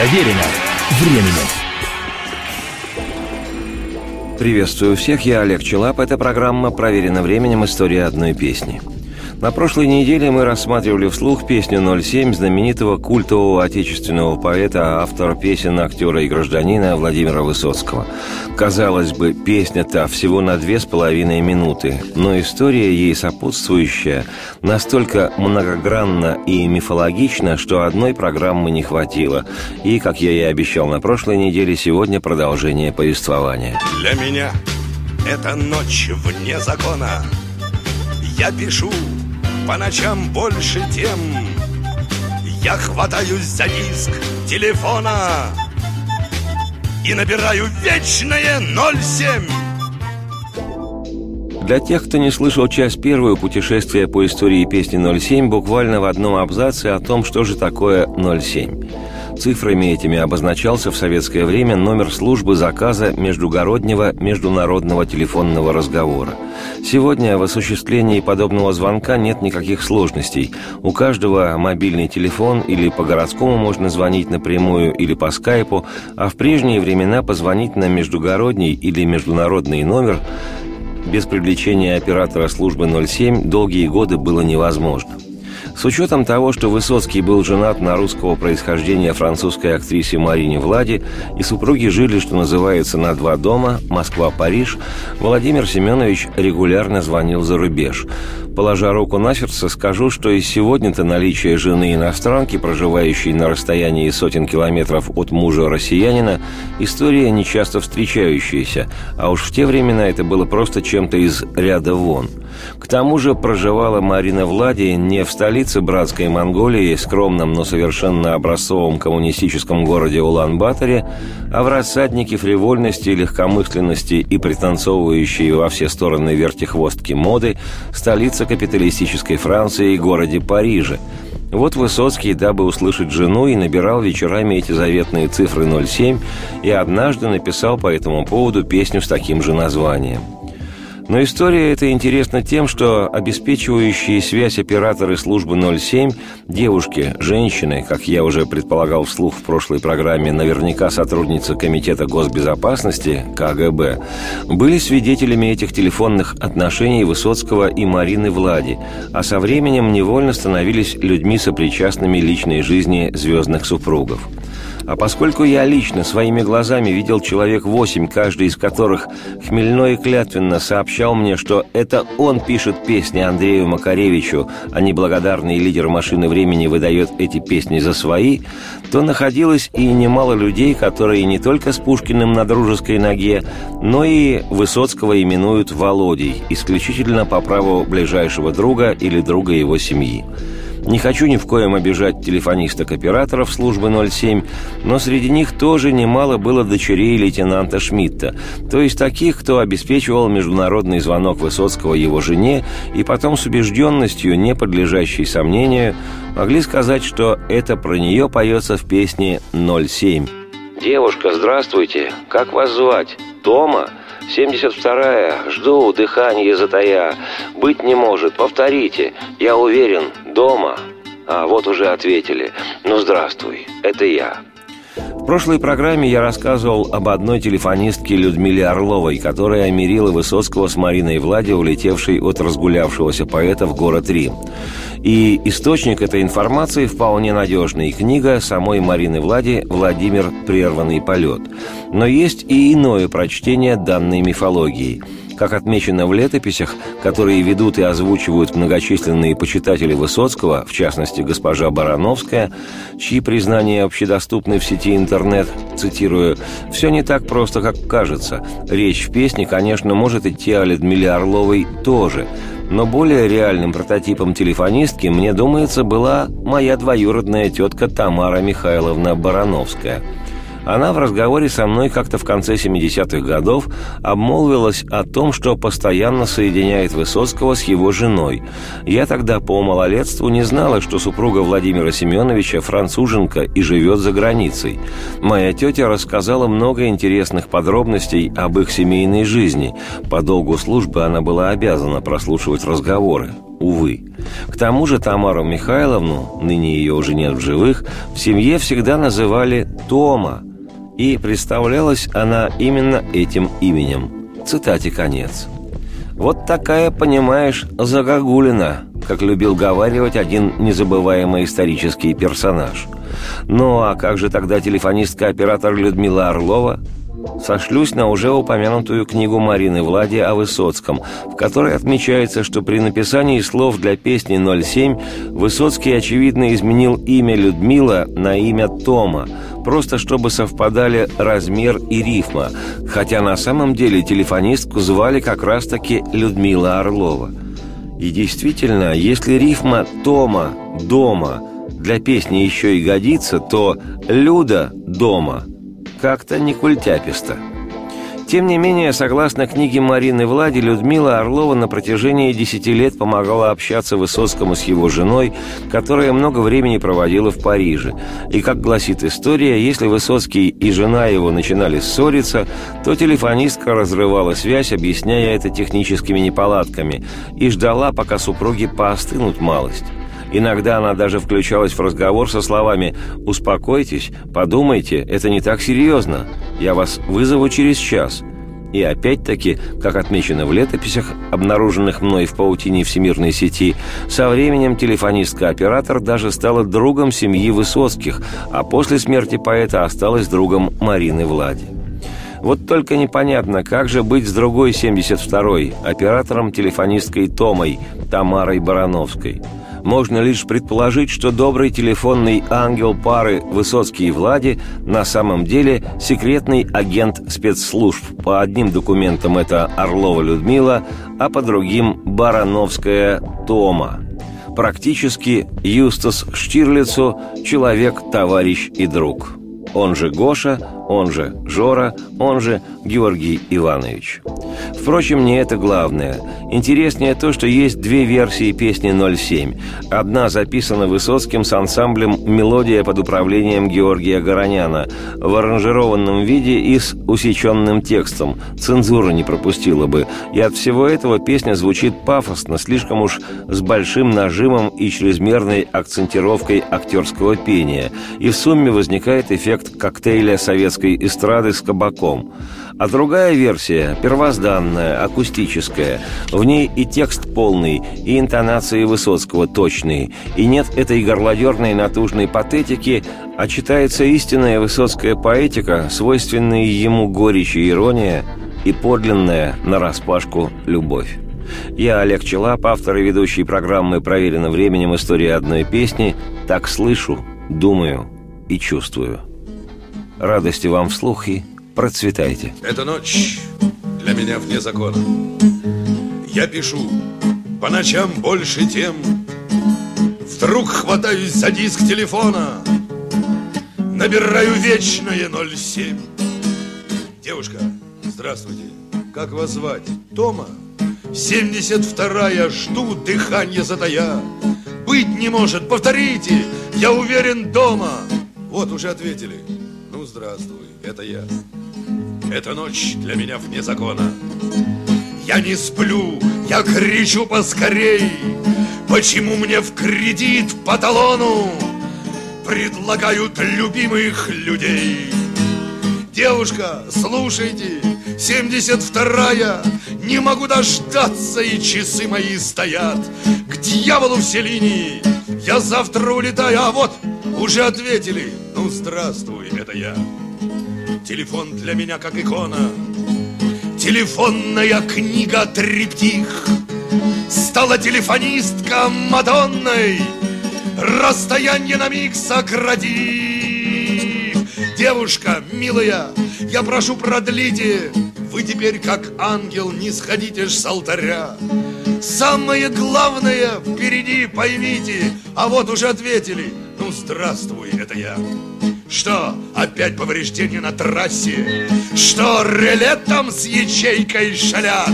Проверено временем. Приветствую всех, я Олег Челап. Это программа «Проверено временем. История одной песни». На прошлой неделе мы рассматривали вслух песню «07» знаменитого культового отечественного поэта, автора песен, актера и гражданина Владимира Высоцкого. Казалось бы, песня-то всего на две с половиной минуты, но история ей сопутствующая настолько многогранна и мифологична, что одной программы не хватило. И, как я и обещал на прошлой неделе, сегодня продолжение повествования. Для меня это ночь вне закона. Я пишу по ночам больше тем Я хватаюсь за диск телефона И набираю вечное 07 для тех, кто не слышал часть первую путешествия по истории песни 07, буквально в одном абзаце о том, что же такое 07. Цифрами этими обозначался в советское время номер службы заказа междугороднего международного телефонного разговора. Сегодня в осуществлении подобного звонка нет никаких сложностей. У каждого мобильный телефон или по городскому можно звонить напрямую или по скайпу, а в прежние времена позвонить на междугородний или международный номер без привлечения оператора службы 07 долгие годы было невозможно. С учетом того, что Высоцкий был женат на русского происхождения французской актрисе Марине Влади, и супруги жили, что называется, на два дома – Москва-Париж, Владимир Семенович регулярно звонил за рубеж. Положа руку на сердце, скажу, что и сегодня-то наличие жены иностранки, проживающей на расстоянии сотен километров от мужа россиянина, история нечасто встречающаяся, а уж в те времена это было просто чем-то из ряда вон. К тому же проживала Марина Влади не в столице братской Монголии, скромном, но совершенно образцовом коммунистическом городе Улан-Баторе, а в рассаднике фривольности, легкомысленности и пританцовывающей во все стороны вертихвостки моды столица столице капиталистической Франции и городе Париже. Вот Высоцкий, дабы услышать жену, и набирал вечерами эти заветные цифры 07, и однажды написал по этому поводу песню с таким же названием – но история эта интересна тем, что обеспечивающие связь операторы службы 07, девушки, женщины, как я уже предполагал вслух в прошлой программе, наверняка сотрудницы Комитета госбезопасности КГБ, были свидетелями этих телефонных отношений Высоцкого и Марины Влади, а со временем невольно становились людьми, сопричастными личной жизни звездных супругов. А поскольку я лично своими глазами видел человек восемь, каждый из которых хмельно и клятвенно сообщал мне, что это он пишет песни Андрею Макаревичу, а неблагодарный лидер машины времени выдает эти песни за свои, то находилось и немало людей, которые не только с Пушкиным на дружеской ноге, но и Высоцкого именуют Володей, исключительно по праву ближайшего друга или друга его семьи. Не хочу ни в коем обижать телефонисток-операторов службы 07, но среди них тоже немало было дочерей лейтенанта Шмидта, то есть таких, кто обеспечивал международный звонок Высоцкого его жене и потом с убежденностью, не подлежащей сомнению, могли сказать, что это про нее поется в песне «07». «Девушка, здравствуйте! Как вас звать? Тома?» «Семьдесят вторая. Жду, дыхание затая. Быть не может. Повторите. Я уверен. Дома». А вот уже ответили. «Ну, здравствуй. Это я». В прошлой программе я рассказывал об одной телефонистке Людмиле Орловой, которая омерила Высоцкого с Мариной Влади, улетевшей от разгулявшегося поэта в город Рим. И источник этой информации вполне надежный. Книга самой Марины Влади «Владимир. Прерванный полет». Но есть и иное прочтение данной мифологии – как отмечено в летописях, которые ведут и озвучивают многочисленные почитатели Высоцкого, в частности, госпожа Барановская, чьи признания общедоступны в сети интернет, цитирую, «все не так просто, как кажется. Речь в песне, конечно, может идти о Людмиле Орловой тоже, но более реальным прототипом телефонистки, мне думается, была моя двоюродная тетка Тамара Михайловна Барановская – она в разговоре со мной как-то в конце 70-х годов обмолвилась о том, что постоянно соединяет Высоцкого с его женой. Я тогда по малолетству не знала, что супруга Владимира Семеновича француженка и живет за границей. Моя тетя рассказала много интересных подробностей об их семейной жизни. По долгу службы она была обязана прослушивать разговоры. увы. К тому же Тамару Михайловну, ныне ее уже нет в живых, в семье всегда называли Тома, и представлялась она именно этим именем. Цитате конец. Вот такая, понимаешь, загогулина, как любил говаривать один незабываемый исторический персонаж. Ну а как же тогда телефонистка-оператор Людмила Орлова – Сошлюсь на уже упомянутую книгу Марины Влади о Высоцком, в которой отмечается, что при написании слов для песни «07» Высоцкий, очевидно, изменил имя Людмила на имя Тома, просто чтобы совпадали размер и рифма, хотя на самом деле телефонистку звали как раз-таки Людмила Орлова. И действительно, если рифма «Тома» «Дома» для песни еще и годится, то «Люда» «Дома» как-то не культяписто. Тем не менее, согласно книге Марины Влади, Людмила Орлова на протяжении десяти лет помогала общаться Высоцкому с его женой, которая много времени проводила в Париже. И, как гласит история, если Высоцкий и жена его начинали ссориться, то телефонистка разрывала связь, объясняя это техническими неполадками, и ждала, пока супруги поостынут малость. Иногда она даже включалась в разговор со словами «Успокойтесь, подумайте, это не так серьезно. Я вас вызову через час». И опять-таки, как отмечено в летописях, обнаруженных мной в паутине всемирной сети, со временем телефонистка-оператор даже стала другом семьи Высоцких, а после смерти поэта осталась другом Марины Влади. Вот только непонятно, как же быть с другой 72-й, оператором телефонисткой Томой, Тамарой Барановской – можно лишь предположить, что добрый телефонный ангел пары Высоцкий и Влади на самом деле секретный агент спецслужб. По одним документам это Орлова Людмила, а по другим Барановская Тома. Практически Юстас Штирлицу – человек, товарищ и друг. Он же Гоша, он же Жора, он же Георгий Иванович. Впрочем, не это главное. Интереснее то, что есть две версии песни «07». Одна записана Высоцким с ансамблем «Мелодия под управлением Георгия Гороняна» в аранжированном виде и с усеченным текстом. Цензура не пропустила бы. И от всего этого песня звучит пафосно, слишком уж с большим нажимом и чрезмерной акцентировкой актерского пения. И в сумме возникает эффект коктейля советской эстрады с кабаком. А другая версия, первозданная, акустическая. В ней и текст полный, и интонации Высоцкого точные, и нет этой горлодерной натужной патетики, а читается истинная высоцкая поэтика, свойственная ему горечь и ирония, и подлинная, нараспашку, любовь. Я, Олег Челап, автор и ведущий программы «Проверено временем. История одной песни», так слышу, думаю и чувствую. Радости вам вслух и Процветайте. Эта ночь для меня вне закона. Я пишу по ночам больше тем. Вдруг хватаюсь за диск телефона, Набираю вечное 07. Девушка, здравствуйте. Как вас звать? Тома? 72-я, жду дыхание затая. Быть не может, повторите, я уверен дома. Вот уже ответили. Здравствуй, это я. Эта ночь для меня вне закона. Я не сплю, я кричу поскорей. Почему мне в кредит по талону предлагают любимых людей? Девушка, слушайте, 72-я, не могу дождаться, и часы мои стоят. К дьяволу все линии, я завтра улетаю, а вот уже ответили. Ну, здравствуй, это я. Телефон для меня как икона. Телефонная книга триптих. Стала телефонистка Мадонной. Расстояние на миг сократив Девушка, милая, я прошу продлите. Вы теперь как ангел не сходите ж с алтаря. Самое главное впереди поймите А вот уже ответили Здравствуй, это я что, опять повреждения на трассе? Что, реле там с ячейкой шалят?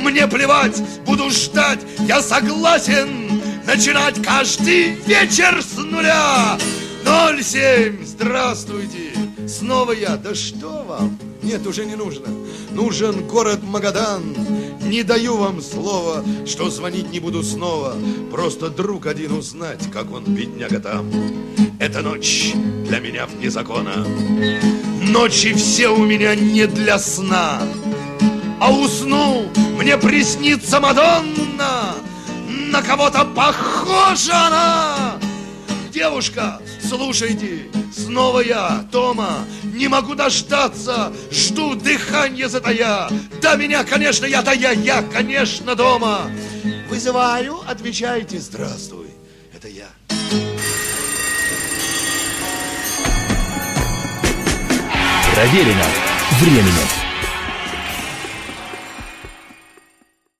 Мне плевать, буду ждать, я согласен Начинать каждый вечер с нуля 07, здравствуйте, снова я, да что вам? Нет, уже не нужно. Нужен город Магадан. Не даю вам слова, что звонить не буду снова. Просто друг один узнать, как он, бедняга, там. Эта ночь для меня вне закона. Ночи все у меня не для сна. А усну, мне приснится Мадонна. На кого-то похожа она. Девушка, слушайте, снова я, Тома, не могу дождаться, жду дыхание затая. Да меня, конечно, я, да я, я, конечно, дома. Вызываю, отвечайте, здравствуй, это я. Проверено временем.